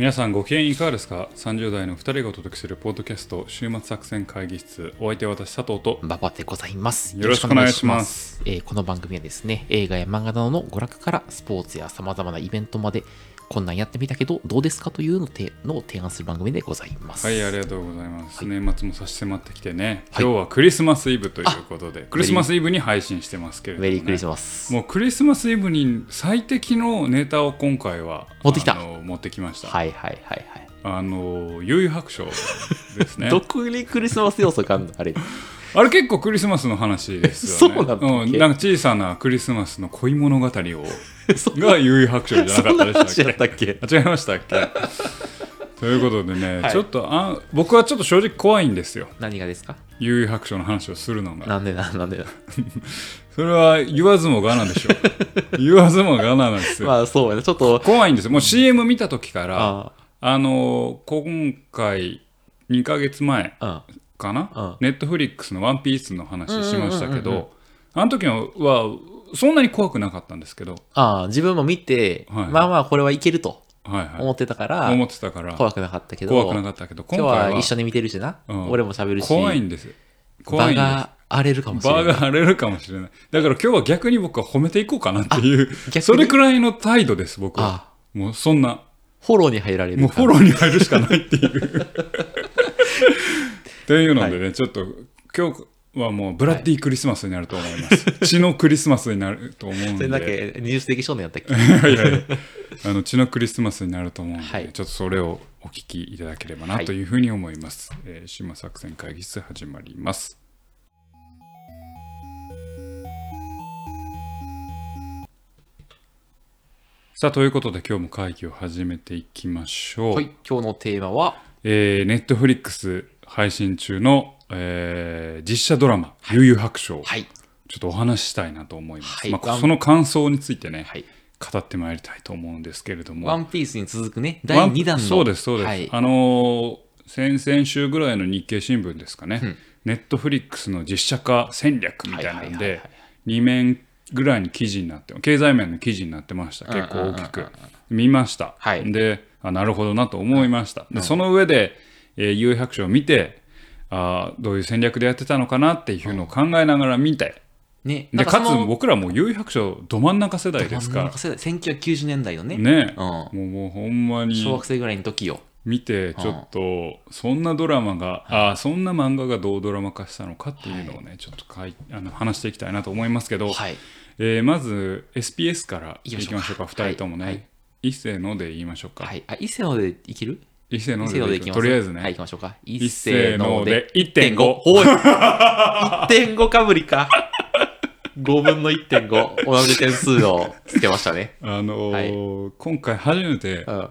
皆さんご機嫌いかがですか ?30 代の2人がお届けするポッドキャスト週末作戦会議室お相手は私佐藤と馬場でございます。よろしくお願いします。えーこの番組はですね、映画や漫画などの娯楽からスポーツや様々なイベントまで、こんなんやってみたけどどうですかというのをてのを提案する番組でございます。はいありがとうございます、はい年末も差し迫ってきてねはい今日はクリスマスイブということでクリスマスイブに配信してますけれども、ね、メリークリスマス。もうクリスマスイブに最適のネタを今回は持ってきた持ってきました、はいはいはいはい。あの悠々白書ですね。どこにクリスマス要素があるの？あれ。あれ結構クリスマスの話ですよね。そうなんだっけ？ん、なんか小さなクリスマスの恋物語を そが悠々白書じゃなかったでしたっけ？あ違いましたっけ？ということでね、はい。ちょっとあ僕はちょっと正直怖いんですよ。何がですか？悠々白書の話をするのが。なんでな、なんでな。それは言わずもがなでしょ 言わずもがななんですよ、まあそうやね。ちょっと、怖いんですよ。もう CM 見た時からああ。の今回2ヶ月前あ、かな、うんネットフリックスの「ワンピースの話しましたけどあの時はそんなに怖くなかったんですけど、ああ、自分も見て、はい。まあまあこれはいけるとはいはい、思ってたから、思ってたから。怖くなかったけど、怖くなかったけど今今日は一緒に見てるしな。うん。俺も喋るし、怖いんです。怖いんです。場が荒れるかもしれない。バーが荒れるかもしれない。だから今日は逆に僕は褒めていこうかなっていうそれくらいの態度です僕は。あ。もうそんな。フォローに入られるもうフォローに入るしかないっていう。っていうのでね、ちょっと今日はもうブラッディクリスマスになると思います、血のクリスマスになると思うんで。それだけ二十世紀少年やったっけ？いやい。やあの血のクリスマスになると思うんで、はい。ちょっとそれをお聞きいただければなはいというふうに思います。えー、島作戦会議室始まります。さあということで今日も会議を始めていきましょう。はい、今日のテーマは、えー、ネットフリックス配信中の、えー実写ドラマ「悠々白書」をはい、ちょっとお話ししたいなと思います。はいまあ、その感想についてね、はい。語ってまいりたいと思うんですけれども。ワンピースに続くね、第ワン2弾の。そうですそうです、はい。あのー先々週ぐらいの日経新聞ですかね、うんネットフリックスの実写化戦略みたいなんではい2面ぐらいに記事になって経済面の記事になってました。結構大きく。見ました、はい。であなるほどなと思いました、でその上で「えー、有白書」を見てあーどういう戦略でやってたのかなっていうのを考えながら見て、ね、でかつ僕らもう有白書ど真ん中世代ですから。真ん中世代1990年代のね、ね、うん。もうもうほんまに小学生ぐらいの時よ。見てちょっとそんなドラマが、ああそんな漫画がどうドラマ化したのかっていうのをね、ちょっとかいあの話していきたいなと思いますけど、はい。えーまず SPS からい行ききましょうかましょうか2人ともね、はいはい一斉ので言いましょうか、はい。あ、一斉のでいける？一斉のでとりあえずね、はい、行きましょうか。一斉ので1.5おい !1.5 かぶりか。5分の1.5。同じ点数をつけましたね。あのー今回初めてうん。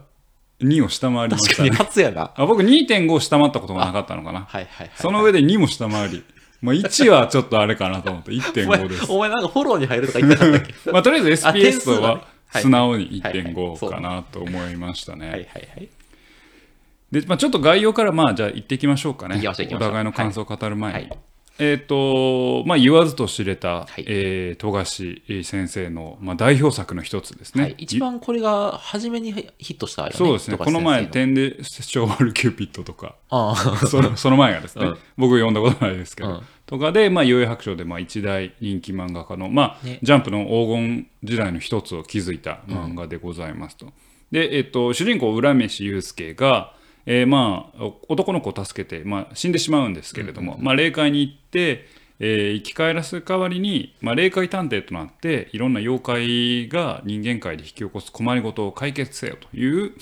2を下回りまし確かにたね初やな。あ僕2.5を下回ったことがなかったのかなはいはいはい。その上で2も下回りまあ1はちょっとあれかなと思ってお前1.5です。お前なんかフォローに入るとか言ってなかったっけ？まあとりあえず SPS 数は素直にはいはい1.5かなと思いましたね。はいはいはい。で、まあ、ちょっと概要からまあじゃあ言っていきましょうかね。お互いの感想を語る前に。はいえっ、と、まあ言わずと知れた、はい。えー富樫先生の、まあ、代表作の一つですね。はい、一番これが初めにヒットしたよね。そうですね。この前、点で昭和るキューピッドとか、そのその前がですね、うん。僕読んだことないですけど、うん。とかで、まあ、悠々白書で、まあ、一大人気漫画家の、まあね。ジャンプの黄金時代の一つを築いた漫画でございますと。で、えっと、主人公、浦飯祐介が、えーまあ、お男の子を助けて、まあ、死んでしまうんですけれども、まあ、霊界に行って、えー生き返らす代わりに、まあ、霊界探偵となっていろんな妖怪が人間界で引き起こす困りごとを解決せよという、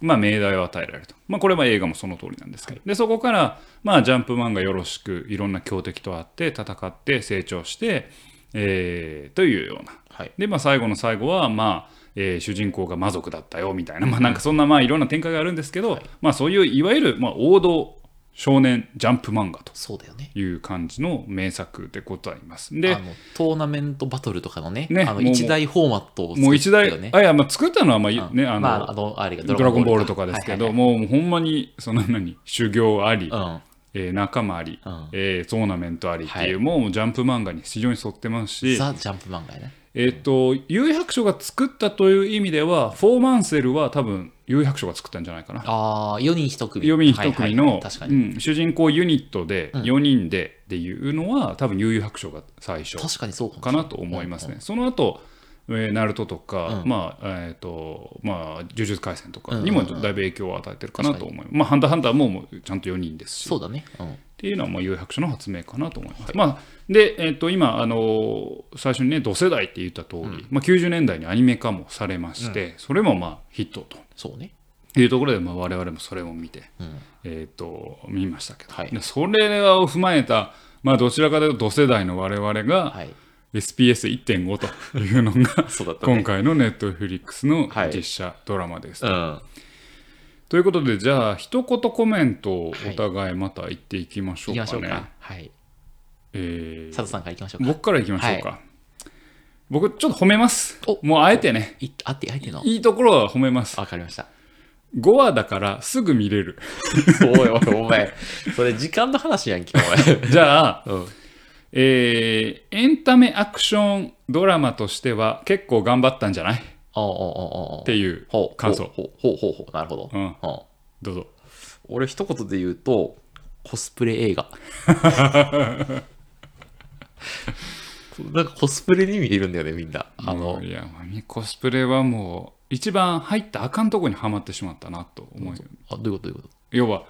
まあ、命題を与えられると、まあ、これは映画もその通りなんですけど、でそこから、まあ、ジャンプ漫画よろしくいろんな強敵と会って戦って成長して、えーというような。はい。で、まあ、最後の最後は、まあえー主人公が魔族だったよみたいな、まあ、なんかそんなまあいろんな展開があるんですけど、まあ、そういういわゆるまあ王道少年ジャンプ漫画とそうだよね。いう感じの名作でございます。あでのトーナメントバトルとかのね、あのねもう一大フォーマットをもう一台、よね。あいやまあ作ったのはまあ、うんねあの、まあ、あの、あれがドラゴンボールとかですけど、はいもうほんまにその何修行あり、はいはいえー仲間あり、うんえートーナメントありっていう、はいもうジャンプ漫画に非常に沿ってますうん。し、ザ・ジャンプ漫画やね。えっ、と、有百書が作ったという意味では、フォーマンセルは多分、有百書が作ったんじゃないかな。ああ、4人1組。4人1組の、確かに。うん主人公ユニットでうん4人でっていうのは、多分悠々白書が最初確かにそうかなと思いますね。その後、えーナルトとか、うんまあ、えっ、と、まあ、呪術廻戦とかうんにもだいぶ影響を与えてるかなと思います。まあ、ハンターハンターももうちゃんと4人ですし。そうだね。うん。っていうのは、まあ、有白書の発明かなと思います。まあ、で、えっ、と、今、あのー最初にね、同世代って言った通り、まあ、90年代にアニメ化もされまして、それもまあ、ヒットとそうね。いうところで、まあ、我々もそれを見て、うん。えっ、と、見ましたけど、はいでそれを踏まえた、まあ、どちらかというと同世代の我々がはい。SPS1.5 というのが、そうね。今回のネットフリックスのはい実写ドラマです。うん。ということで、じゃあ、一言コメントをお互いまた言っていきましょうかね。行きましょうか。はい。えー佐藤さんから行きましょうか。僕からいきましょうか。僕、ちょっと褒めますお。もうあえてね、いあって、相手の？いいところは褒めます。わかりました。5話だからすぐ見れる。おいおい、お前。それ時間の話やんけ、お じゃあ、前。うん。えーエンタメアクションドラマとしては結構頑張ったんじゃない？っていう感想。ほうほうほうほうなるほど。うん、うんどうぞ。俺一言で言うと、コスプレ映画。なんかコスプレに見えるんだよね、みんな。あのいや、コスプレはもう、一番入ったあかんとこにはまってしまったなと思う。あ、どういうことどういうこと？要は、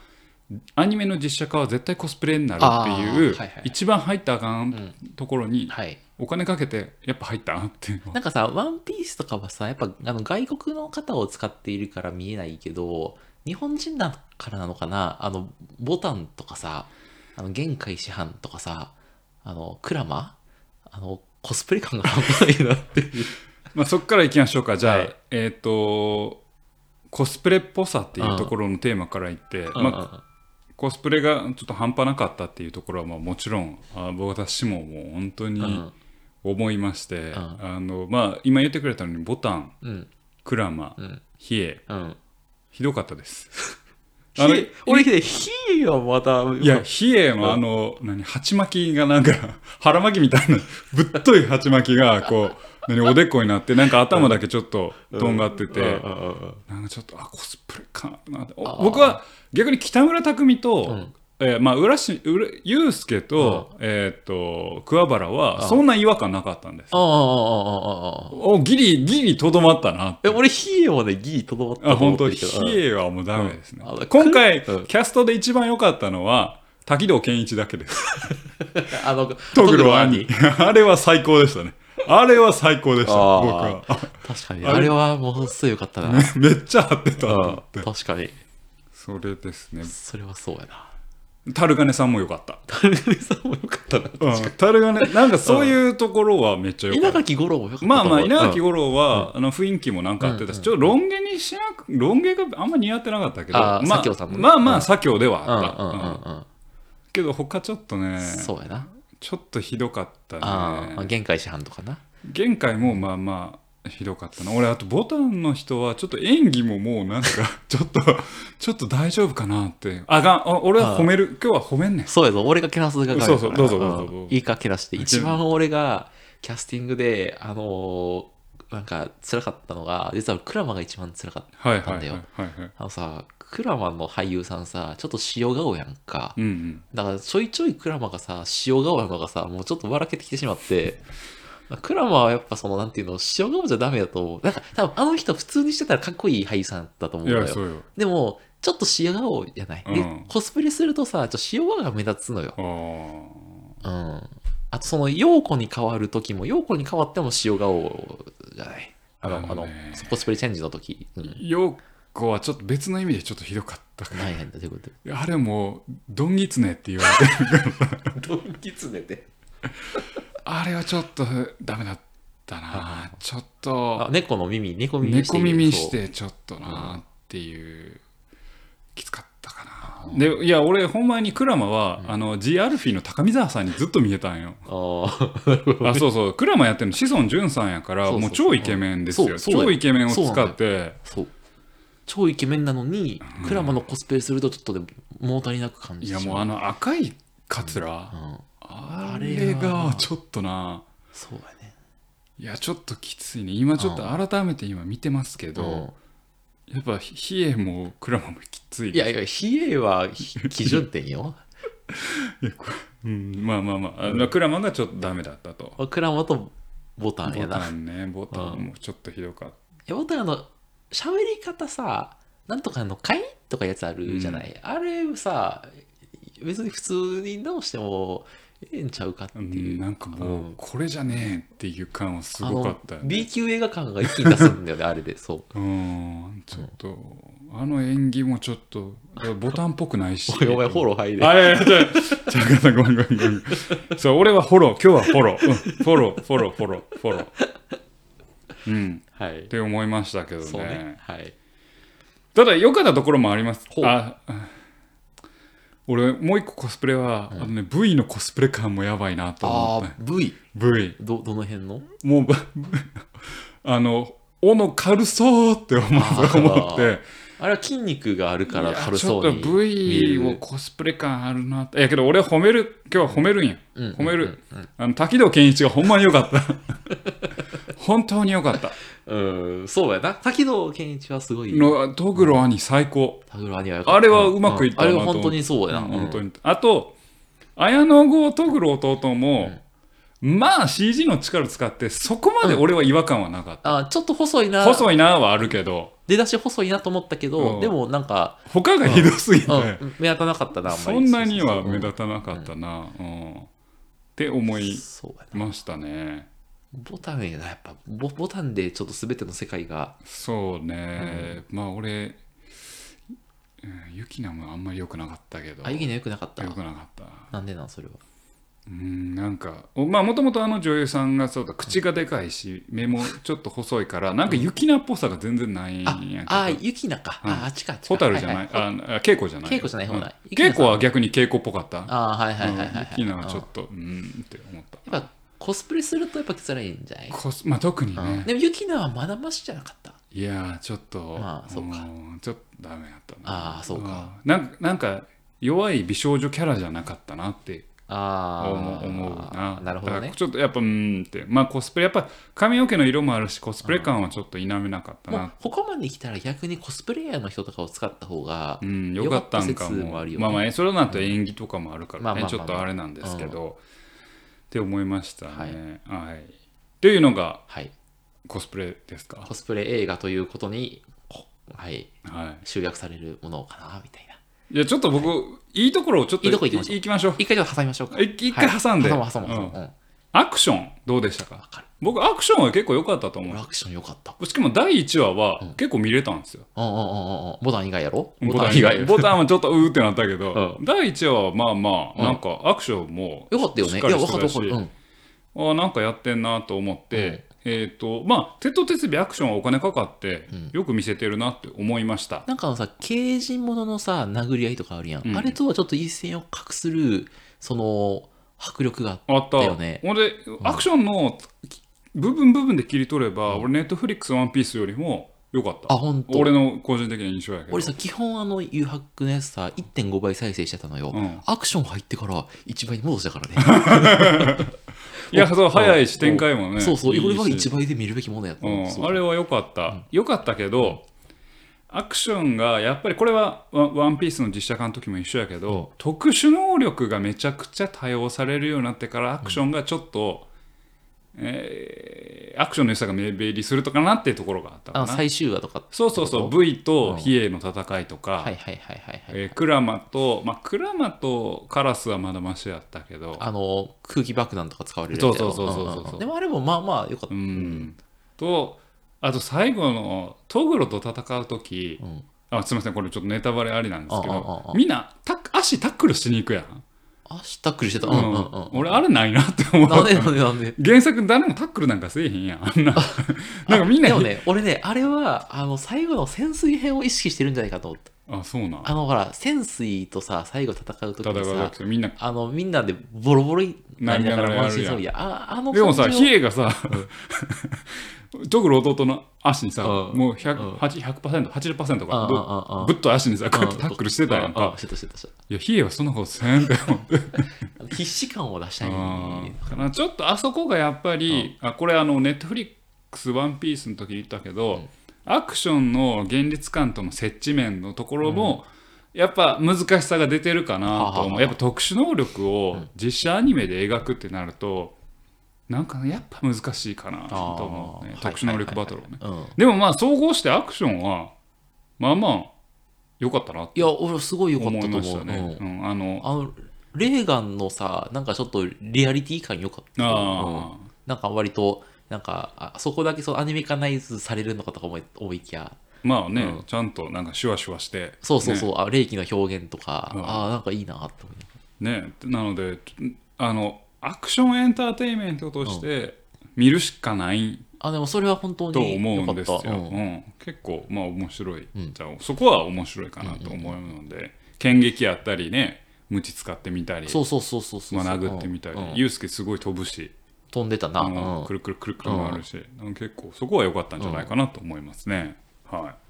アニメの実写化は絶対コスプレになるっていう、はいはい一番入ったあかんところにはい。お金かけてやっぱ入ったなっていうのは。なんかさ、ワンピースとかはさ、やっぱあの外国の方を使っているから見えないけど、日本人だからなのかな、あの、ボタンとかさ、あの、玄海師範とかさ、あの、クラマあの、コスプレ感が半端ないなっていう。まあ、そこからいきましょうか。じゃあ、はい。えっ、とコスプレっぽさっていうところのテーマからいって、まあ、コスプレがちょっと半端なかったっていうところはまあもちろんあ私ももう本当にうん思いまして、ん。あのまあ、今言ってくれたのにボタンうん。クラマうん。ヒエうん。ひどかったです。あのひ俺、ヒーはまた、いや、ヒエのあの、何、鉢巻きがなんか、腹巻きみたいな、ぶっとい鉢巻きが、こう、何、おでこになって、なんか頭だけちょっととんがってて、なんかちょっと、あ、コスプレかなって。お僕は逆に北村匠海と、うんえーまあ、浦し、浦祐介と、えーっと、桑原は、そんな違和感なかったんです。ああ、ああ、ああ、ああ。お、ギリ、ギリとどまったなえ、俺、ヒーはね、ギリとどまったあ、本当比叡はもうダメですね。うんあ今回、うんキャストで一番良かったのは、滝藤健一だけです。あの、トグロ兄。あれは最高でしたね。あれは最高でした、僕は。あ確かに。あれはものすごいよかったな。めっちゃ合ってたって。確かに。それですね。それはそうやな。タルガネさんも良かった。タルガネさんもよかったな。うん、タルガネ、なんかそういうところはめっちゃ良かった。稲垣吾郎もよかった。まあまあ、稲垣うん吾郎は、あの雰囲気もなんかあってたし、ちょっとロン毛にしなく、ロン毛があんま似合ってなかったけど、ま左京さんもねまあまあ、うん左京ではうんあった。けど他ちょっとね、そうやな。ちょっとひどかったああ、ね。限界師範とかな。玄海もまあまあひどかったな。俺あとボタンの人はちょっと演技ももうなんか ちょっとちょっと大丈夫かなって。あがんあ俺は褒める。今日は褒めんねん。そうやぞ、俺がけなすがそうそうどうぞどうぞいいかけなして、一番俺がキャスティングで、あのーなんか辛かったのが、実はクラマが一番辛かった。はいはいはいなんだよあのさ、クラマの俳優さんさ、ちょっと塩顔やんか。うんうん。だからちょいちょいクラマがさ、塩顔なのがさ、もうちょっと笑けてきてしまって、クラマはやっぱその、なんていうの、塩顔じゃダメだと思う。なんか多分あの人普通にしてたらかっこいい俳優さんだと思うんだよ。いやそうよでも、ちょっと塩顔じゃない。でうんコスプレするとさ、ちょっと塩顔が目立つのよ。あうん。あとその、陽子に変わる時も、陽子に変わっても塩顔じゃない。あの、あのコスプレチェンジの時。うん。ー陽子はちょっと別の意味でちょっとひどかったからないなんだ、ということ？あれもうドンギツネって言われてる ドンキツネで。あれはちょっとダメだったな。ちょっと。あ、猫の耳、猫耳猫耳してちょっとなっていうきつかったかな。でいや俺ほんまにクラマは、あの G アルフィーの高見沢さんにずっと見えたんよ。ああ、そうそう。クラマやってるの志尊淳さんやからもう超イケメンですよ。超イケメンを使って。そう。超イケメンなのに、クラマのコスプレするとちょっとでも物足りなく感じいやもうあの赤いカツラ、うん。ああれれががちょっとな。そうやね。いやちょっときついね。今ちょっと改めて今見てますけど、やっぱ比叡もクラマもきついいやいや、比叡はひ基準点よ。うん、まあまあまあ、あクラマがちょっとダメだったと。クラマとボタンやな。ボタンね。ボタンもちょっとひどかった。いや、ボタンあの、喋り方さ、なんとかあの、かいとかやつあるじゃない。あれさ、別に普通に直してもええんちゃうかってういう。んなんかもうこれじゃねえっていう感はすごかったよ、ね B 級映画館が一気に出すんだよね、あれで。そう。うんちょっと、あの演技もちょっとボタンっぽくないし おいお前フォロー入れ。あいやいやちょちょちょごめんごめんごめんごめんそう俺はフォロー今日はフォロー、うん、フォローフォローフォローフォローうんはいっ。て思いましたけどねそうね。はい。ただ良かったところもありますあ俺もう一個コスプレは、あのね V のコスプレ感もやばいなとあ思ったあ、V。V ど、どの辺の？もう あの斧軽そうって思って。あれは筋肉があるから軽そうにちょっと V をコスプレ感あるな。っていやけど俺は褒める今日は褒めるんや、うん。褒める、あの滝藤健一がほんまによかった。本当によかったうん、そうやな。滝藤健一はすごい。のトグロ兄最高、タグロアニはよかった。あれはうまくいったなとう。んあれは本当にそうやな。うん本当に。あと綾野剛トグロ弟も、まあ CG の力使ってそこまで俺は違和感はなかった、あちょっと細いな。細いなはあるけど。出だし細いなと思ったけど、うん。でもなんか、他がひどすぎて、うん、目立たなかったな、あんまり。そんなには目立たなかったな、うん。って思いそうやな。ましたねボタンやな、やっぱ。ボ、ボタンでちょっと全ての世界が、そうね、まあ俺うんユキナもあんまり良くなかったけど。あ、ゆきの良くなかった？良。くなかった。なんでなん、それは？うんなんかおまあもともとあの女優さんがそうだ。口がでかいし目もちょっと細いからなんかユキナっぽさが全然ないんやあけど、あ、ゆきなか。うん。あ、あっちか、あっちか。ホタルじゃない、はいはいああ稽古じゃない？稽古じゃない方だうん。稽古は逆に稽古っぽかった。あはいはいはいはいはい。うんユキナはちょうん。っとうんって思った。やっぱコスプレするとやっぱ辛いんじゃない？コスまあ特にね、うん。でもユキナはまだましじゃなかった？いやーちょっと、まあそうかんちょっとダメだったな。ああ、そうか。うん。なんなんか弱い美少女キャラじゃなかったなって。あ思あ、うな。なるほどね。ちょっとやっぱうーんって。まあコスプレやっぱ髪の毛の色もあるしコスプレ感はちょっと否めなかったもうなここまで来たら逆にコスプレイヤーの人とかを使った方がう、んよかったんかも。ね。まあまあそれなんと演技とかもあるからね、まあまあまあちょっとあれなんですけど、って思いましたはい。ねはい、っていうのがはい、コスプレですか？コスプレ映画ということに、こはい、はい。集約されるものかなみたいな。いやちょっと僕、い、いところをちょっといいとこ行きましょう。行きましょう。一回ちょっと挟みましょうか。い一回挟んで。はい。挟む挟む挟む。うん。うん。わアクションどうでしたか？僕アクションは結構良かったと思う俺アクション良かった。しかも第1話は結構見れたんですよ、うんうんうんうんうん。ボタン以外やろ？ボタン以外ボタンはちょっとうーってなったけど、う第1話はまあまあうんなんかアクションもよかったよね。いや、分かった分かる。うん。あなんかやってんなと思って、えっ、とまあ鉄と鉄尾アクションはお金かかってうんよく見せてるなって思いました、なんかあのさ、刑事もののさ、殴り合いとかあるやん。うんあれとはちょっと一線を画する、その、迫力があっただよね。ほん。でアクションの部分部分で切り取れば、俺ネットフリックスワンピースよりも良かった。あ、ほんと。俺の個人的な印象やけど。俺さ、基本あの、誘白のやつさ、1.5倍再生してたのよ。うん。アクション入ってから1倍に戻したからね。いやそう早いし展開もねそうそう、俺は1倍で見るべきものやったの。うん、あれは良かった、良かったけど、アクションがやっぱりこれはワワンピースの実写化の時も一緒やけど、特殊能力がめちゃくちゃ多用されるようになってからアクションがちょっと、えーアクションの良さが目減りするとかなっていうところがあったかな。最終話とか。そうそうそう。V と比叡の戦いとか、はいはいはいはいはい。えークラマと、まあ、クラマとカラスはまだマシやったけど。あの、空気爆弾とか使われるやつやろ。そうそうそうそうそうんんん。でもあれもまあまあよかった。うん、とあと最後のトグロと戦う時、うん。あすみませんこれちょっとネタバレありなんですけどみんなタ足タックルしに行くやん、足タックルしてた？ううんんうんうん。俺あれないなって思う。なんでなんでなんで？原作誰もタックルなんかせえへんやん。あんな。なんかみんなでもね、俺ね、あれは、あの、最後の潜水編を意識してるんじゃないかと思った。あそうなん。あのほら潜水とさ最後戦う時にさ時みんな。あのみんなでボロボロになりながら満身創痍やああのでもさ感じをヒエがさトグル弟の足にさうん。もう 100%, 100%, 80%かうんうんうんうん。ぶっと足にさこうやってタックルしてたやんううかいやヒエはそんなことせんって思って。た 必死感を出したい。からちょっとあそこがやっぱり、あこれあのネットフリックスワンピースの時に言ったけど、アクションの現実感との接地面のところも、やっぱ難しさが出てるかなと思う。やっぱ特殊能力を実写アニメで描くってなるとなんかやっぱ難しいかなと思うね。特殊能力バトルをね。うん。でもまあ総合してアクションはまあまあ良かったなっていや俺すごい良かったと思う。ましたね、うん。うん。あのあのレーガンのさなんかちょっとリアリティ感良かった。うん。あなんか割となんかあそこだけそのアニメ化ナイズされるのかとか思い思いきやまあね、うん。ちゃんとなんかシュワシュワしてそうそうそう、あ霊気の表現とか、うん。ああなんかいいなって思いながねなのであのアクションエンターテインメントとして見るしかないらあでもそれは本当にと思うんですよ、うん。うん。結構まあ面白い、うん。じゃあそこは面白いかなと思うので、剣撃やったりね鞭使ってみたりそうそうそうそうそう、まあ、殴ってみたり、うん。うん。ユうスケすごい飛ぶし、飛んでたな、うん。うん。くるくるくるくる回るし、結構そこは良かったんじゃないかなと思いますね、はい。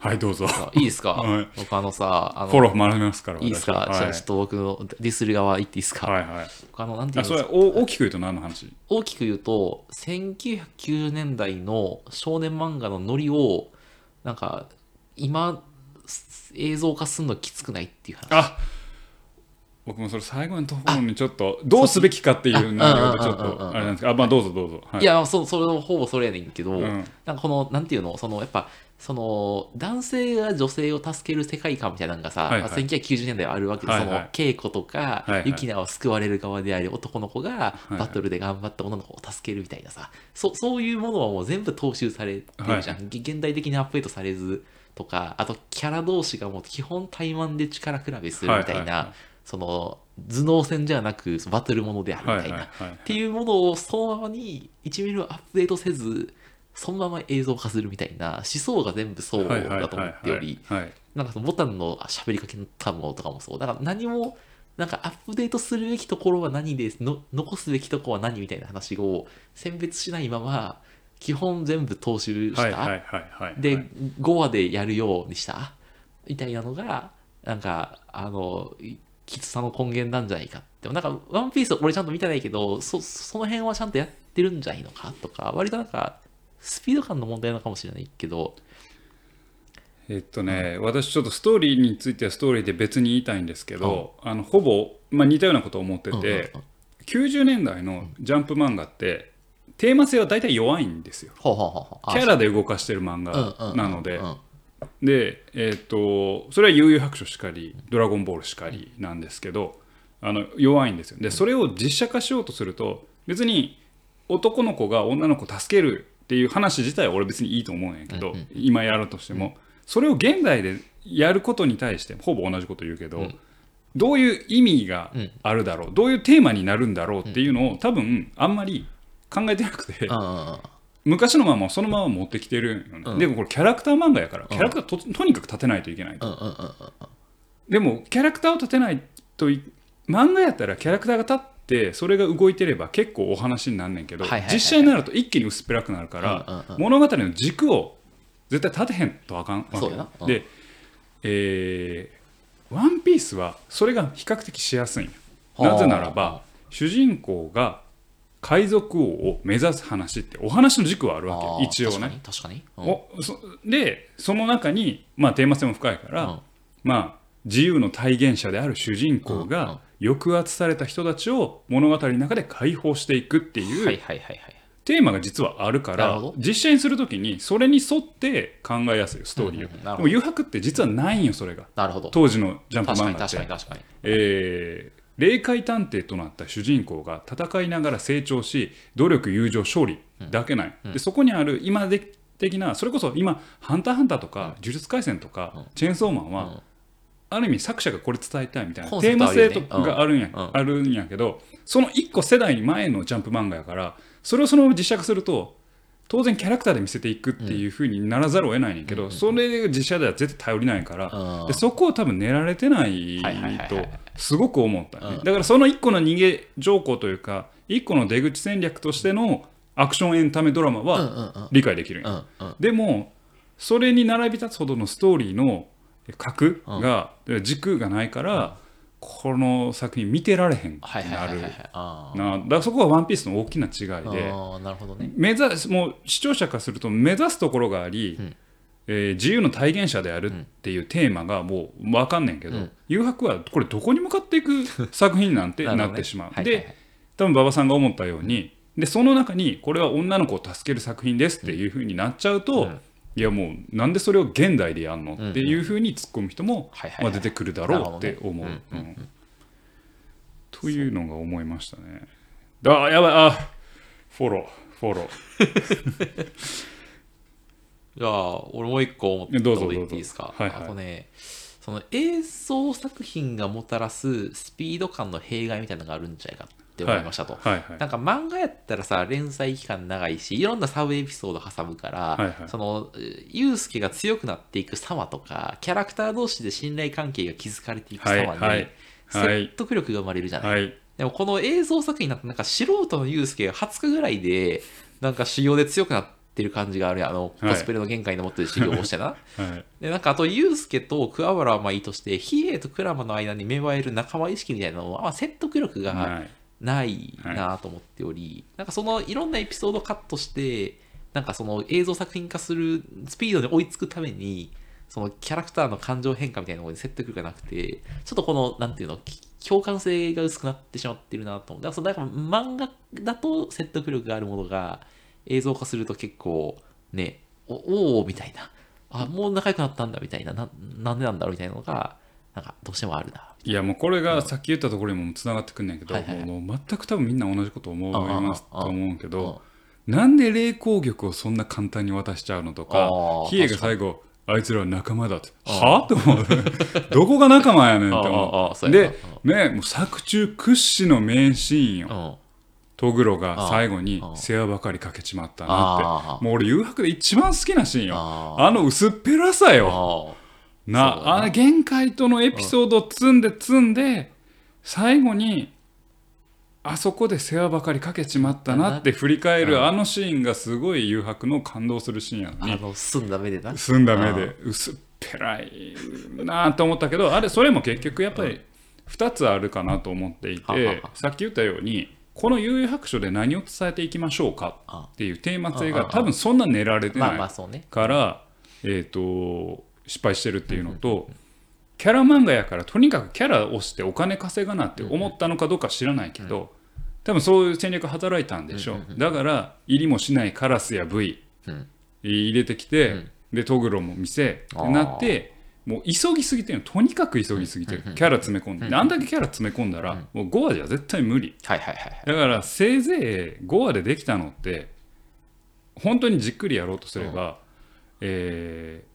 はいどうぞ。あいいですか、はい。僕あのさあのフォロー学びますからいいですか、私は。はい。じゃあちょっと僕のディスる側言っていいですか、はいはい。僕あのなんていうんですか？大きく言うと何の話？大きく言うと1990年代の少年漫画のノリをなんか今映像化するのきつくないっていう話。あ僕もそれ最後のところにちょっとどうすべきかっていう内容でちょっとあれなんですけどあまあどうぞどうぞ。はい。いやそそれほぼそれやねんけど、ん。なんかこのなんていうの？そのやっぱその男性が女性を助ける世界観みたいなのがさ、はいはい。まあ、1990年代はあるわけで、はいはい。その稽古とか、はいはい。ユキナを救われる側であり男の子がいはい。バトルで頑張った女の子を助けるみたいなさ、そそういうものはもう全部踏襲されてるじゃん、げ現代的にアップデートされずとかあとキャラ同士がもう基本対マンで力比べするみたいな、はいはいはいその頭脳戦ではなくバトルものであるみたいな、っていうものをそのままに1ミリもアップデートせずそのまま映像化するみたいな思想が全部そうだと思っておりはいなんかそのボタンの喋りかけたものとかもそう。だから何もなんかアップデートするべきところは何での残すべきところは何みたいな話を選別しないまま基本全部踏襲した、で5話でやるようにした。みたいなのがなんかあのきつさの根源なんじゃないかって。なんかワンピース俺ちゃんと見てないけどそその辺はちゃんとやってるんじゃないのかとか割となんかスピード感の問題なのかもしれないけど。えっとね、私ちょっとストーリーについてはストーリーで別に言いたいんですけど、あのほぼ、まあ、似たようなことを思ってて、うんうんうん。90年代のジャンプ漫画ってテーマ性は大体弱いんですよ。ほうほうほうほう。キャラで動かしてる漫うんうん画うんなのでうんでえっとそれは悠々白書しかりドラゴンボールしかりなんですけどあの弱いんですよ。でそれを実写化しようとすると別に男の子が女の子を助けるっていう話自体は俺別にいいと思うんやけど、今やるとしても、それを現代でやることに対してほぼ同じこと言うけど、どういう意味があるだろう、どういうテーマになるんだろうっていうのを多分あんまり考えてなくて、うんうんうん昔のままをそのまま持ってきてるよね、うん。でもこれキャラクター漫画やからキャラクターととにかく立てないといけないでもキャラクターを立てないとい漫画やったらキャラクターが立ってそれが動いてれば結構お話になんねんけど、実写になると一気に薄っぺらくなるから、物語の軸を絶対立てへんとあかんわけそうん。で、えーワンピースはそれが比較的しやすい。なぜならば主人公が海賊王を目指す話ってお話の軸はあるわけ一応ね。確かに確かに、うん。おそでその中に、まあ、テーマ性も深いから、うん。まあ、自由の体現者である主人公が抑圧された人たちを物語の中で解放していくっていう、テーマが実はあるから実写にするときにそれに沿って考えやすいよストーリーを、うでも余白って実はないんよそれが。なるほど。当時のジャンプ漫画って。確かに確かに。えー霊界探偵となった主人公が戦いながら成長し努力友情勝利だけない、でそこにある今的なそれこそ今「ハンターハンター」とか「呪術廻戦」とか、チェーンソーマンは、うん。ある意味作者がこれ伝えたいみたいなテーマ性とかがあるんや,、うん。あるんやけどその一個世代前のジャンプ漫画やからそれをそのまま実写化すると当然キャラクターで見せていくっていうふうにならざるを得ないねんけど、それが実写では絶対頼りないから、うん。でそこを多分練られてないとすごく思ったね、だからその一個の逃げ条項というか一個の出口戦略としてのアクションエンタメドラマは理解できるんようんうん。でもそれに並び立つほどのストーリーの核が、軸がないからこの作品見てられへんはいはいなるだからそこは「ワンピースの大きな違いで。あーなるほどね。目指すもう視聴者からすると目指すところがあり、えー自由の体現者であるっていうテーマがもう分かんねんけど、誘白はこれどこに向かっていく作品なんて なってしまう。はいはいはい。で多分馬場さんが思ったようにでその中にこれは女の子を助ける作品ですっていうふうになっちゃうと、いやもうなんでそれを現代でやんの？っていうふうに突っ込む人もはいはいはい。まあ出てくるだろうって思う。なるほどうん。というのが思いましたね。だあやばい。あフォロー。フォロー。じゃあ俺もう一個思ったこと言っていい？ですか？はいはい。あとねその映像作品がもたらすスピード感の弊害みたいなのがあるんじゃないかって思いましたと、はい。はいなんか漫画やったらさ連載期間長いしいろんなサブエピソード挟むから、はいはい。そのえーユウスケが強くなっていく様とかキャラクター同士で信頼関係が築かれていく様に、はいはい。説得力が生まれるじゃない、はい。でもこの映像作品になってなんか素人のユウスケが20日ぐらいでなんか修行で強くなってる感じがあるやん。あのはい。コスプレの限界に持ってる修行をしてな。はい。でなんかあとユウスケと桑原はまあいいとして比叡とクラマの間に芽生える仲間意識みたいなのはまあ説得力がはいないなと思っており、なんかそのいろんなエピソードをカットしてなんかその映像作品化するスピードに追いつくためにそのキャラクターの感情変化みたいなのに説得力がなくてちょっとこのなんていうのき共感性が薄くなってしまってるなと思う。だからそのだから漫画だと説得力があるものが映像化すると結構ねおおーみたいな。あもう仲良くなったんだみたいな。ななんでなんだろうみたいなのがなんかどうしてもあるないやもうこれがさっき言ったところにもつながってくんねんけど、はいはいはい。もう全く多分みんな同じこと思いますと思うけどなんで霊光玉をそんな簡単に渡しちゃうのとか比叡が最後あいつらは仲間だってはあと思う。どこが仲間やねんって思う。でねもう作中屈指の名シーンよ。うん。トグロが最後に世話ばかりかけちまったなあってもう俺誘白で一番好きなシーンよ。ああ。の薄っぺらさよ。あなあの限界とのエピソードを積んで積んで最後にあそこで世話ばかりかけちまったなって振り返るあのシーンがすごい誘白の感動するシーンやのにあの澄んだ目でな。澄んだ目で。薄っぺらいなと思ったけどあれそれも結局やっぱり2つあるかなと思っていてさっき言ったようにこの悠々白書で何を伝えていきましょうかっていうテーマ性が多分そんな練られてまあないから、えー、と失敗してるっていうのと、キャラ漫画やからとにかくキャラをしてお金稼がなって思ったのかどうか知らないけど、多分そういう戦略働いたんでしょう、だから入りもしないカラスやブイうん。入れてきて、でトグロも見せってなってもう急ぎすぎてるの。とにかく急ぎすぎてる。キャラ詰め込んでであんだけキャラ詰め込んだら、もう5話じゃ絶対無理。だからせいぜい5話でできたのって本当にじっくりやろうとすれば、えー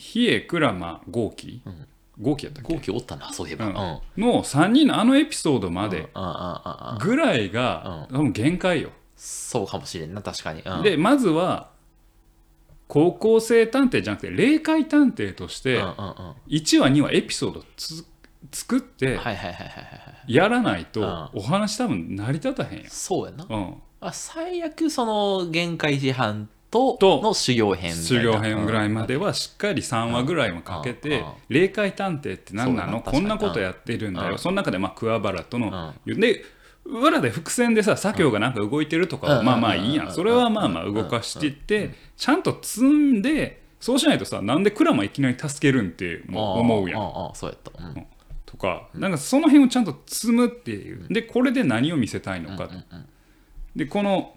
比叡鞍馬豪輝豪輝やったっけ？後期おったなそういえば。ううん。の3人のあのエピソードまでうん。うんうんぐらいが多分限界よ。そうかもしれんな確かに。うん。でまずは高校生探偵じゃなくて霊界探偵としてうんうんうん。は1話2話エピソードつ作っていはいはいはいはいはい。やらないとうん。お話多分成り立たへんやそうやな。うん。あ最悪その限界時半ととの修行編修行編ぐらいまではしっかり3話ぐらいもかけうんてうん。霊界探偵って何なの？こんなことやってるんだうん。よその中でまあ桑原とので裏で伏線でさ左京がなんか動いてるとかまあまあいいやうん。んそれはまあまあ動かしていってちゃんと積んでそうしないとさなんで鞍馬いきなり助けるんって思うやん。そうやった。うん。とかなんかその辺をちゃんと積むっていう。でこれで何を見せたいのか。とでこの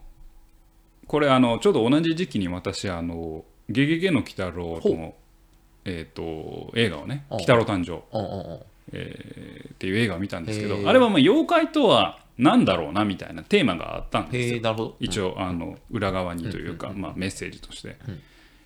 これあのちょうど同じ時期に私あの「ゲゲゲの鬼太郎の」えー、と映画をね「うん鬼太郎誕生うんうんうん」えーっていう映画を見たんですけどあれはまあ妖怪とは何だろうなみたいなテーマがあったんですよ。一応あの裏側にというか、まあ、メッセージとして。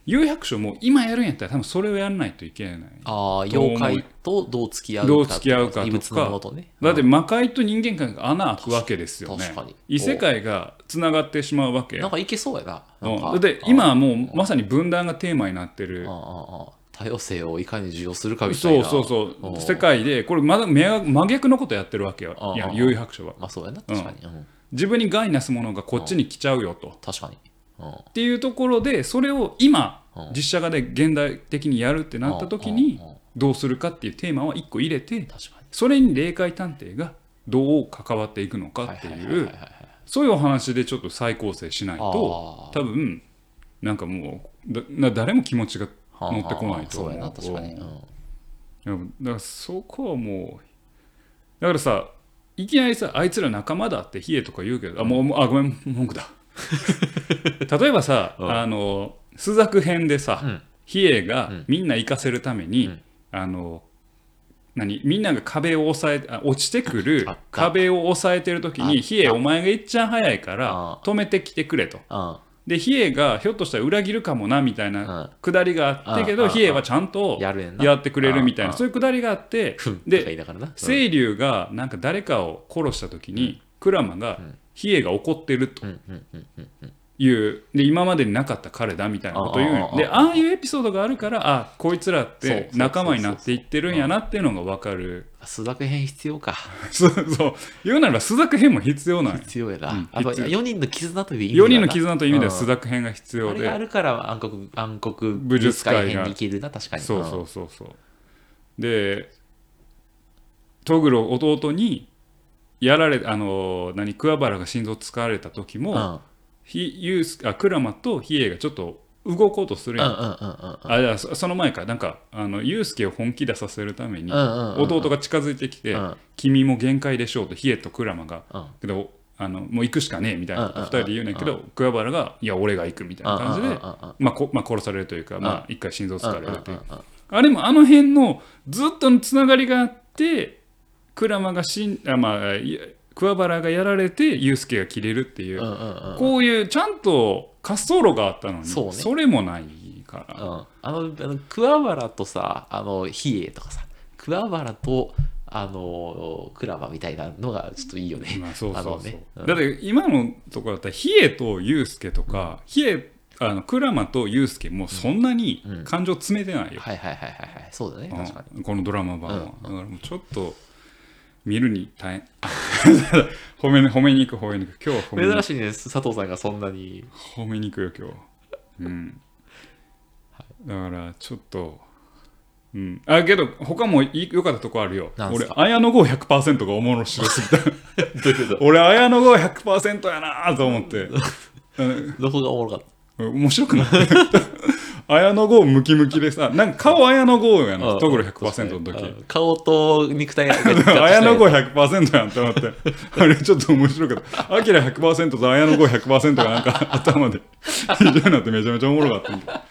有百姓も今やるんやったら多分それをやらないといけないああ、妖怪とどう付き合うか。どう付き合うかとか。とね。だって魔界と人間界が穴開くわけですよね。確かに。異世界がつながってしまうわけ。なんかいけそうやな。うなんか。んだって今はもうまさに分断がテーマになってる。ああああ多様性をいかに受容するかみたいそうな。そうそう。うん。世界でこれまだ真真逆のことやってるわけよ。ああいや有白書は。まあそうやな、確かに。うん。自分に害なすものがこっちに来ちゃうよと。確かに。うんっていうところでそれを今うん実写化で現代的にやるってなった時にどうするかっていうテーマは1個入れてそれに霊界探偵がどう関わっていくのかに。ってはいうそういうお話でちょっと再構成しないと多分なんかもうだな誰も気持ちがはあ乗ってこないと思う。確かに。うん。だからそこはもうだからさいきなりさあいつら仲間だって冷えとか言うけどあもうあごめん文句だ 例えばさ、うん。あの朱雀編でさ、うん。比叡がうん。みんな行かせるために、うん。あの何みんなが壁を押さえあ落ちてくる壁を押さえてる時に比叡お前がいっちゃん早いからあ止めてきてくれと。うんで比叡がひょっとしたら裏切るかもなみたいなくだりがあったけど比叡はちゃんとやってくれるみたいうんなそういうくだりがあって。で言いながらな。うん。清流がなんか誰かを殺した時に鞍馬が比叡が怒ってると。うんうんうんうんうん。いうで今までになかった彼だみたいなことを言う。でああいうエピソードがあるからあこいつらって仲間になっていってるんやなっていうのが分かる。朱雀編必要か。そうそう。言うならば朱雀編も必要なんよ必要やな。うん。あと必要。4人の絆という意味では4な人の絆という意味ではうん。朱雀編が必要あれがあでるから暗黒暗黒武武術界編に行けるな、確かに。そうそうそうそう。でトグロ弟にやられあの何桑原が心臓使われた時も、うん。うんひユースあクラマとヒエがちょっと動こうとするやん、あじゃあそその前か。なんかあのユースケを本気出させるために、弟が近づいてきて、うん。君も限界でしょうとヒエとクラマが、うん。けどあのもう行くしかねえみたいなことうんうん2人で言うねんけど、桑原がいや俺が行くみたいな感じで、まあこまあ、殺されるというか、まあ、一回心臓使われるという、あれもあの辺のずっとのつながりがあってクラマが死んあまあ桑原がやられてユースケが切れるっていう、うんうんうんうん。こういうちゃんと滑走路があったのにそうね。れもないから、うん、あのあの桑原とさあの比叡とかさ桑原とあのクラマみたいなのがちょっといいよね。まあそうそうそう、ね。うん。だって今のところだったら比叡とユースケとか、比叡あのクラマとユースケもそんなにうん。感情詰めてないよ、はいはいはいはいはい。そうだね。うん確かに。このドラマ版は、うん。だからもうちょっと見るに大変あ 褒め褒めに行く褒めに行く。今日は褒めに行く。珍しいね。佐藤さんがそんなに。褒めに行くよ今日うん、だからちょっとうん、あけど他もい良かったとこあるよ。なんすか？俺綾野剛100%がおもろしろすぎた。どういうこ 俺綾野剛100%やなと思って、うんとどこがおもろかった？面白くない綾野剛ムキムキでさなんか顔綾野剛やな。うんトグロ100%の時。うん顔と肉体が綾野剛100%やんって思って。あれちょっと面白かった。アキラ100%と綾野剛100%がなんか 頭で 一緒になってめちゃめちゃおもろかった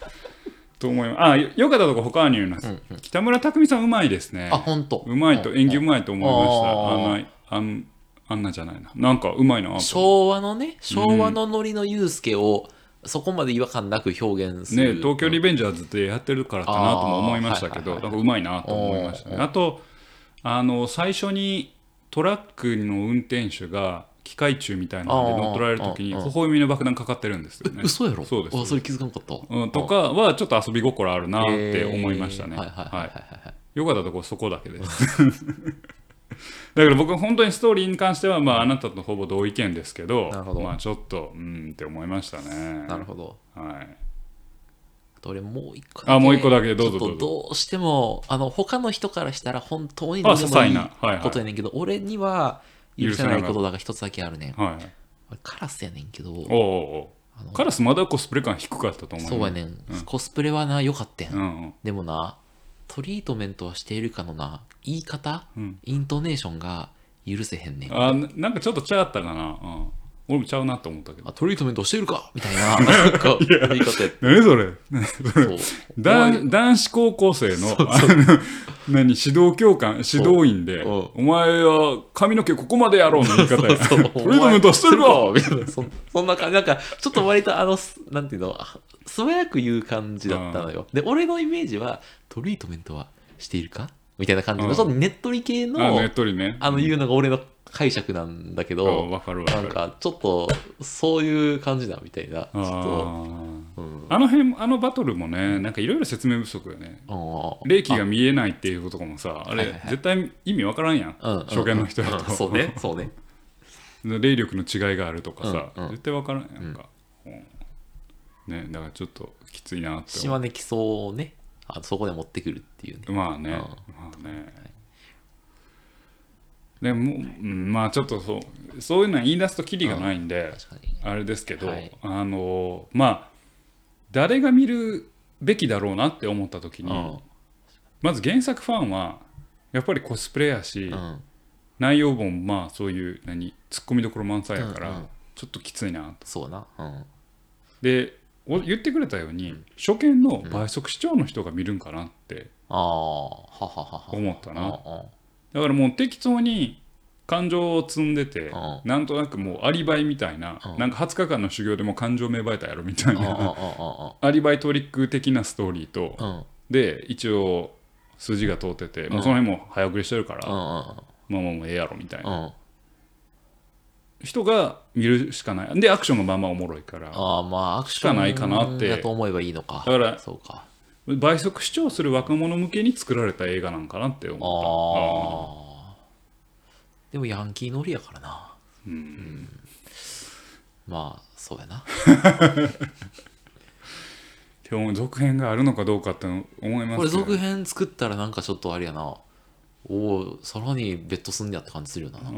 と思います。あよよかったとこ他に言います、北村匠海さんうまいですね。あ本当？うまいと演技うまいと思いました。あんなあんあんなじゃないな。なんかうまいな昭和のね昭和のノリのユースケをそこまで違和感なく表現する、ね、東京リベンジャーズってやってるからかなとも思いましたけど、なんかうまいなと思いましたね。あとあの最初にトラックの運転手が機械中みたいなので乗っ取られる時にあー。微笑みの爆弾かかってるんですよね。嘘やろ？そうです。あそれ気づかなかった。うん、とかはちょっと遊び心あるなって思いましたね。よかったところそこだけです。だから僕本当にストーリーに関しては、まあ、あなたとほぼ同意見ですけどなるほど。まあちょっとうんって思いましたね。なるほど。はい、あと俺もう一個あもう一個だけどうぞちょっとどうぞどうしてもあの他の人からしたら本当にあどうでもいい些細なはいはい。ことやねんけど、俺には許せないこと。だが一つだけあるねん。はい、俺カラスやねんけどおうおうおあのうカラスまだコスプレ感低かったと思うそうやねん、コスプレはな良かったやん、うんうん。でもなトリートメントはしているかのな言い方、うん。イントネーションが許せへんねん。あななんかちょっとちゃうったかな、うん、俺もちゃうなと思ったけど。あトリートメントしてるか？みたいな。なんか言い方や何それ？男 男子高校生の何？指導教官指導員でうん。お前は髪の毛ここまでやろうの言い方や。そう。トリートメントしてるか？みたいな。そそんな感じなんかちょっと割とあのなんていうの？あ素早く言う感じだったのよ。で、俺のイメージは、トリートメントはしているか？みたいな感じの、うん。ちょっとねっとり系あの、ねっとりね。あの、言うのが俺の解釈なんだけうん。ど、わかるわかる。なんか、ちょっと、そういう感じだ、みたいな。ちょっと、うん。あの辺あのバトルもねなんかいろいろ説明不足よね。霊気が見えないっていうことかもさあれはいはいはい。絶対意味わからんやん。初見の人だと。うん。そうね、そうね。霊力の違いがあるとかさ、うん。うん。絶対分からんやんか、うん。ねだからちょっときついなって思島根基礎をね、あのそこで持ってくるっていうね。うまあね、うんまあねでも、うん、まあちょっとそうそういうのは言い出すとキリがないんで。あれですけど、はいあのまあ誰が見るべきだろうなって思った時に、うんまず原作ファンはやっぱりコスプレやし、うん。内容もまあそういう何ツッコミどころ満載やから、ちょっときついなとそうな。うん。でお言ってくれたように、初見の倍速視聴の人が見るんかなって。思ったな、うんうん。だからもう適当に感情を積んでて、うん。なんとなくもうアリバイみたいな、うん。なんか20日間の修行でも感情芽生えたやろみたいうんうんうんな、アリバイトリック的なストーリーと、うん。うんで一応筋が通ってて、もうその辺も早送りしてるから、うんうんまあまあもうええやろみたいな、うん人が見るしかない。でアクションがまあまあおもろいから。ああまあアクションしかないかなって。だと思えばいいのか。だからそうか。倍速視聴する若者向けに作られた映画なんかなって思った。ああでもヤンキー乗りやからな。うん。うん。まあそうやな。でも続編があるのかどうかって思いますこれ続編作ったらなんかちょっとあれやな。おおさらにベッドすんねやって感じするよな。な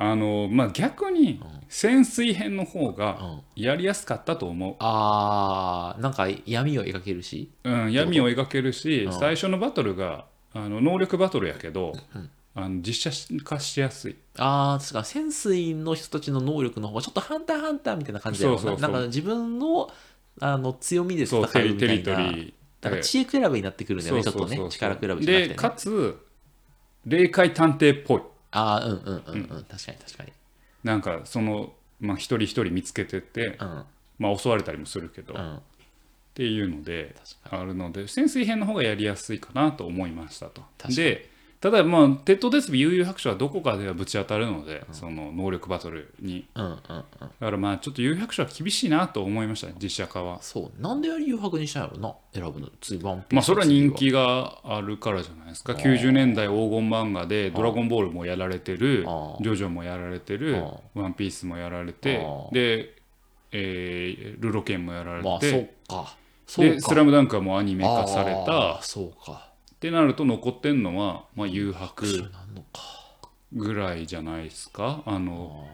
あのまあ逆に潜水編の方がうん。やりやすかったと思あーなんか闇を描けるし？う、うん、闇を描けるしうん。最初のバトルがあの能力バトルやけどうん。あの実写化しやすい。ああ確か潜水の人たちの能力の方がちょっとハンターハンターみたいな感じだよな。そうそうなんか自分のあの強みで戦そうテリうみた。いテリトリなーだから知恵比べになってくるんだよねちょっとね力比べでかつ霊界探偵っぽいああうんうんうんうん、確かに確かに。なんかその、まあ、一人一人見つけてって、うん。まあ、襲われたりもするけど、っうん。ていうので確かあるので潜水編の方がやりやすいかなと思いましたと。確かに。でただまあ「鉄塔鉄尾悠々白書」はどこかではぶち当たるので、その能力バトルに。だからまあちょっと悠々白書は厳しいなと思いましたね実写化は。そう。なんで誘白にしたんやろな選ぶの。次ワンピースまあそれは人気があるからじゃないですか。90年代黄金漫画で「ドラゴンボール」もやられてるあ「ジョジョ」もやられてるあ「ワンピース」もやられてあで、えールロケンもやられて、まあそうか。そうで「かスラムダンクはもうアニメ化されあたーそうかってなると残ってんのは、まあ、誘白そうなんのか。ぐらいじゃないですか？あの、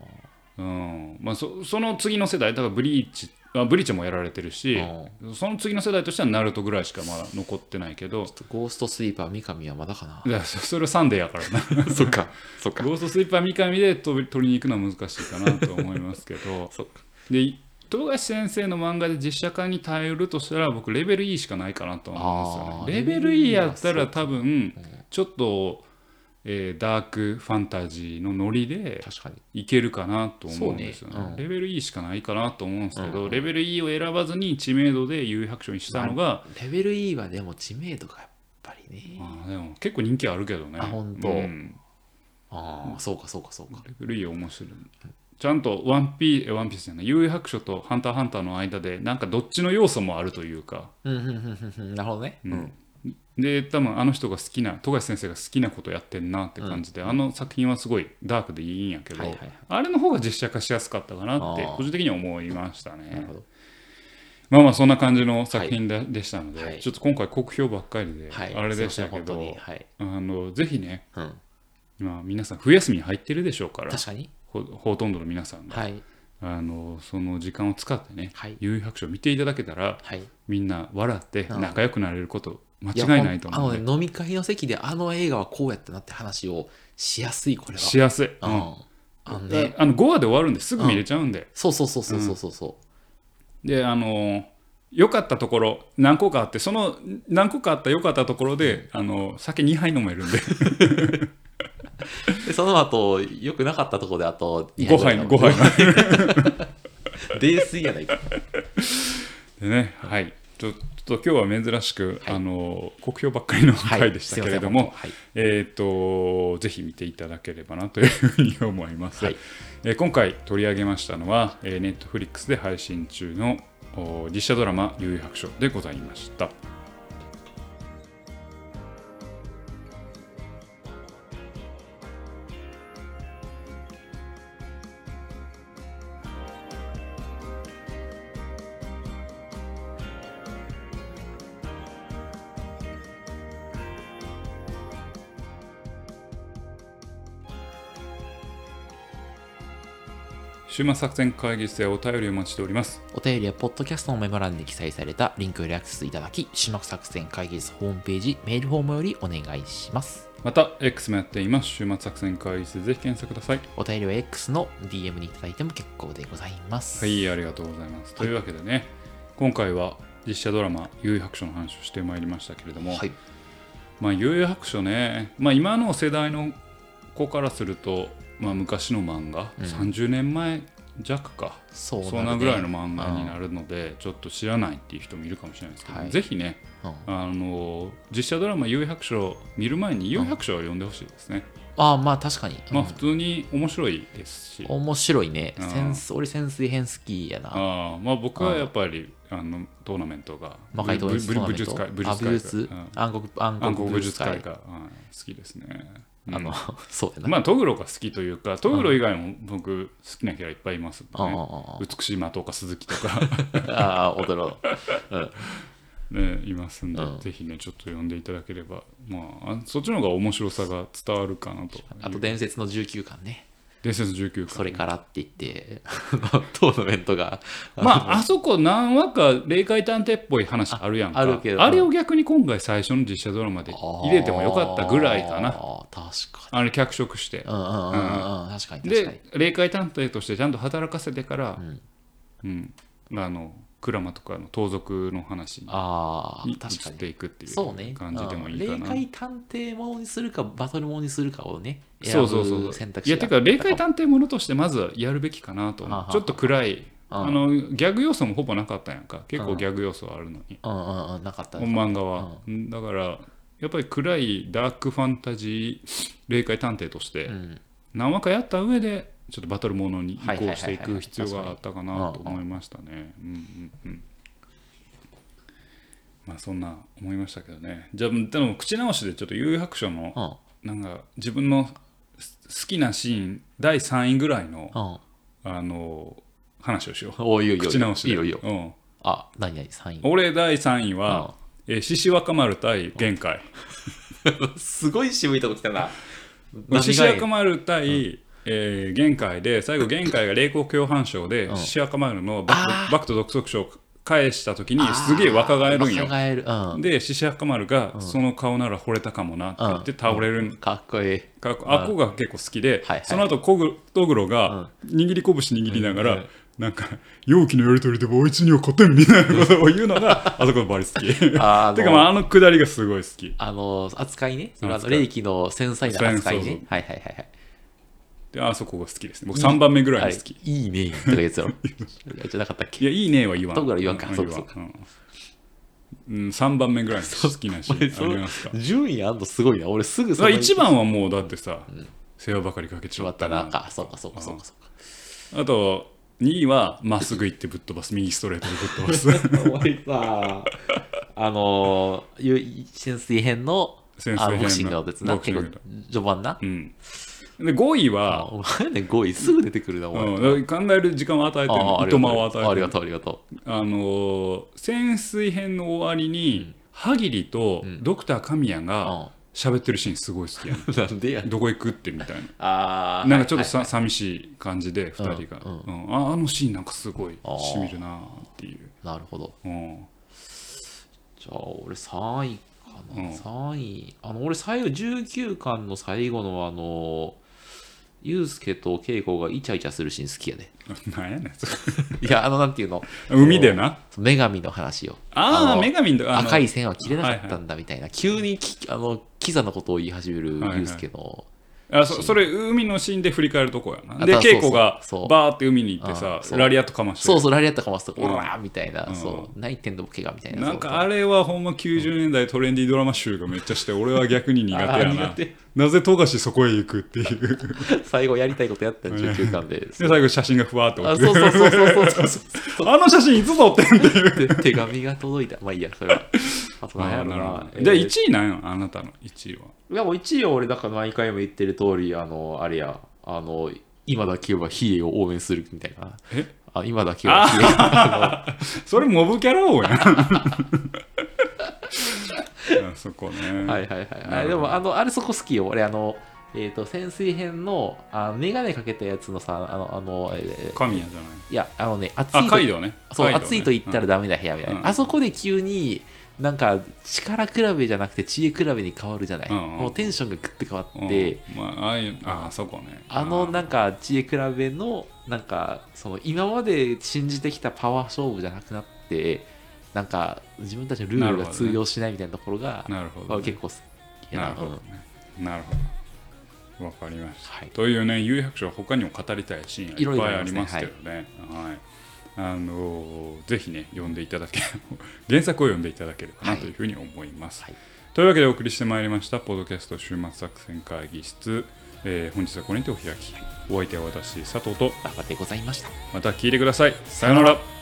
うん。まあ、そその次の世代だからブリーチあブリーチもやられてるしその次の世代としてはナルトぐらいしかまだ残ってないけど。ゴーストスイーパー三上はまだかな。いやそそれはサンデーやからな。そっかそっか。ゴーストスイーパー三上で取り取りに行くのは難しいかなと思いますけど。で富樫先生の漫画で実写化に頼るとしたら僕レベル E しかないかなと思うんですよね。レベル E やったら E は多分ちょっと、えーダークファンタジーのノリでいけるかなと思うんですよね。ね。うん。レベル E しかないかなと思うんですけど、うん。レベル E を選ばずに知名度で有白書にしたのが、レベル E はでも知名度がやっぱりね。まあでも結構人気あるけどね。あ本当。うん。ああそうかそうかそうか。レベル E 面白いちゃんとワンピーワンピースじゃない。幽遊白書とハンターハンターの間でなんかどっちの要素もあるというか、うんうんうんうんうんなるほどね。うん。で多分あの人が好きな富樫先生が好きなことやってんなって感じで、あの作品はすごいダークでいいんやけど、はいはいはい。あれの方が実写化しやすかったかなって個人的には思いましたね。まあまあそんな感じの作品で,、でしたので、はい。ちょっと今回酷評ばっかりで、はい。あれでしたけどに。はい。あのぜひね、うん。まあ、皆さん冬休みに入ってるでしょうから確かにほほとんどの皆さんが、はい。あのその時間を使ってねはい。幽遊白書を見ていただけたらはい。みんな笑ってうん。仲良くなれること間違いないと思う飲み会の席であの映画はこうやったなって話をしやすいこれは。しやすい、ううん。んあのね。あの5話で終わるんです。ぐ見れちゃうんで、そうそうそうそうそうそうそであの良かったところ何個かあってその何個かあった良かったところで、あの酒2杯飲めるんで。うでその後良くなかったところであと5杯の5杯の泥酔やないか。でね、はい、ちょっと今日は珍しく、あの国評ばっかりのはい回でしたけれども、すい。えっ、とぜひ見ていただければなというふうに思います。はい。えー今回取り上げましたのは、えー、ネットフリックスで配信中のお実写ドラマ「幽遊白書」でございました。週末作戦会議室でお便りをお待ちしております。お便りはポッドキャストのメモ欄に記載されたリンクよりアクセスいただき、種幕作戦会議室ホームページ、メールフォームよりお願いします。また、X もやっています。週末作戦会議室でぜひ検索ください。お便りは X の DM にいただいても結構でございます。はい、ありがとうございます。というわけでね、今回は実写ドラマ「幽遊白書」の話をしてまいりましたけれども、はい。まあ幽遊白書ね、まあ、今の世代の子からすると、まあ、昔の漫画、うん。30年前弱か。そうなぐらいの漫画になるので、ちょっと知らないっていう人もいるかもしれないですけど、はい。ぜひねうん。あの実写ドラマ「幽遊白書」を見る前に「幽遊白書」を読んでほしいですね、ああ、まあ確かに。うん。まあ普通に面白いですし。面白いね。うん。潜水俺潜水編好きやな。ああまあ僕はやっぱりあのトーナメントが魔界トーナメント武術会武あ術会暗黒武術会会が、はい好きですね。あの、そうやな。まあトグロが好きというかトグロ以外も僕好きなキャラいっぱいいますね。あ美しい的岡鈴木とか、ああ、驚ろう。うん。ね、いますんで、うん。ぜひねちょっと読んでいただければ。まああそっちの方が面白さが伝わるかなと。あと伝説の19巻ね。伝説19巻それからって言って、トーナメントが。まああそこ何話か霊界探偵っぽい話あるやんかああるけどあれを逆に今回最初の実写ドラマで入れてもよかったぐらいかな確かあれ脚色してに。うんうんうんうんうん。確かに確かに。で霊界探偵としてちゃんと働かせてからん、うんあの鞍馬とかの盗賊の話に移。っていくっていそう感じでもいいかな。うん霊界探偵ものにするか、バトルものにするかをね、そうそうそう選択いやてか霊界探偵ものとしてまずはやるべきかなとちょっと暗い。うん。あのギャグ要素もほぼなかったやんか。結構ギャグ要素あるのに。なかった。本漫画は。うん。だからやっぱり暗いダークファンタジー霊界探偵としてうん。何話かやった上でちょっとバトルものに移行していく必要があったかなと思いましたね。うんうんうん。まあそんな思いましたけどね。じゃあでも口直しでちょっと有白書のうん。なんか自分の好きなシーン第3位ぐらいのうん。あの話をしようおいいよいいよ。口直しでいいよいいよ。うん、あ、何々、3位。俺第3位は、えー獅子若丸対玄海 すごい渋いとこ来たな。獅子若丸対、えー玄海で最後玄海が霊光共犯賞で獅子若丸のバクバックと独特賞を返した時にすげえ若返るんよ若返る。うん。で獅子若丸が、その顔なら惚れたかもなって言って倒れるかっこいい。かっこあっこが結構好きで、はいはいその後コグトグロが握り拳握りながら、なんか容器のやり取りでもあいつには勝てんみたいなことを言うのが あそこのバリ好き。てかまああのくだりがすごい好き。あの、扱いね。そのあの霊気の繊細な扱いね。はいはいはいはい。であそこが好きですね。僕3番目ぐらいに好き。いいね。とか言ってたろ。じゃなかったっけ？いや、いいねは言わん。トグロ言わんかうそうかそううんうん、3番目ぐらいの好きなシーンそありますか？順位あんのすごいな。俺すぐそあの一番はもうだってさ、世話ばかりかけちしまったなな。か。そうかそうかそうかそうか。あと2位はまっすぐ行ってぶっ飛ばす右ストレートでぶっ飛ばす 俺さ、あの潜水編の潜水編のあボクシングの結構序盤な。うんで5位は、お前ね、5位すぐ出てくるな、お前。うん、考える時間を与えてるああいとまを与えてる。ありがとう、ありがとう。あのー潜水編の終わりに、ハギリとドクター神谷が喋ってるシーンすごい好きやね、なんでやどこ行くってみたいな。あーなんかちょっとさ、はい寂しい感じで2人が、うんああのシーンなんかすごいしみるなっていう、なるほど。うん、じゃあ、俺3位かな。うん。3位。あの、俺最後、19巻の最後のあの、ユうスケとケイコがイチャイチャするシーン好きやね。なんやねん。いや、あの、なんていうの？海でな。女神の話を。ああの女神の赤い線は切れなかったんだみたいな、急にきあのキザなことを言い始めるはいはい。ユうスケの、あそそれ海のシーンで振り返るとこやな。で稽古がバーって海に行ってさラリアットかまして。そうそう、ラリアットかますと、うん。おらーみたいな、うん。そう、泣いてんの怪我みたいな。なんかあれはほんま90年代トレンディードラマ集がめっちゃして俺は逆に苦手やななぜ富樫そこへ行くっていう。最後やりたいことやったん中級間で。で最後写真がふわーっとあ、落ちてそうそうそうそうそうそう。あの写真いつ撮ってんっていうで手紙が届いた。まあいいや、それは。あと何やろな。じゃあえー。1位なんやあなたの？1位は。いやもう一位は俺だから毎回も言ってる通りあのあれや。あの今だけはヒエを応援するみたいな。え？あ今だけはヒエあ それモブキャラ王やん。あ そこね。のはいはいはい。でもあのあれそこ好きよ。俺あのえっ、と潜水編のあメガネかけたやつのさあのあの、えー神谷じゃない？いやあのね暑いあとね。そう、ね。暑いと言ったらダメだ部屋みたいな、うん。あそこで急になんか力比べじゃなくて知恵比べに変わるじゃない、うんうんもうテンションがグッて変わうん。って、まあああいうああそこね。あのなんか知恵比べのなんかその今まで信じてきたパワー勝負じゃなくなってなんか自分たちのルールが通用しないみたいなところが、なるほど、ね、結構好きやな。なるほどね。なるほど。わかりました、はい。というね有百姓他にも語りたいシーンいっぱいありますけどね。はい。あのぜひね読んでいただけ 原作を読んでいただければなはい。というふうに思います、はい。というわけでお送りしてまいりましたポッドキャスト週末作戦会議室、えー本日はこれにてお開き。お相手は私佐藤と。でございました。また聞いてください。さようなら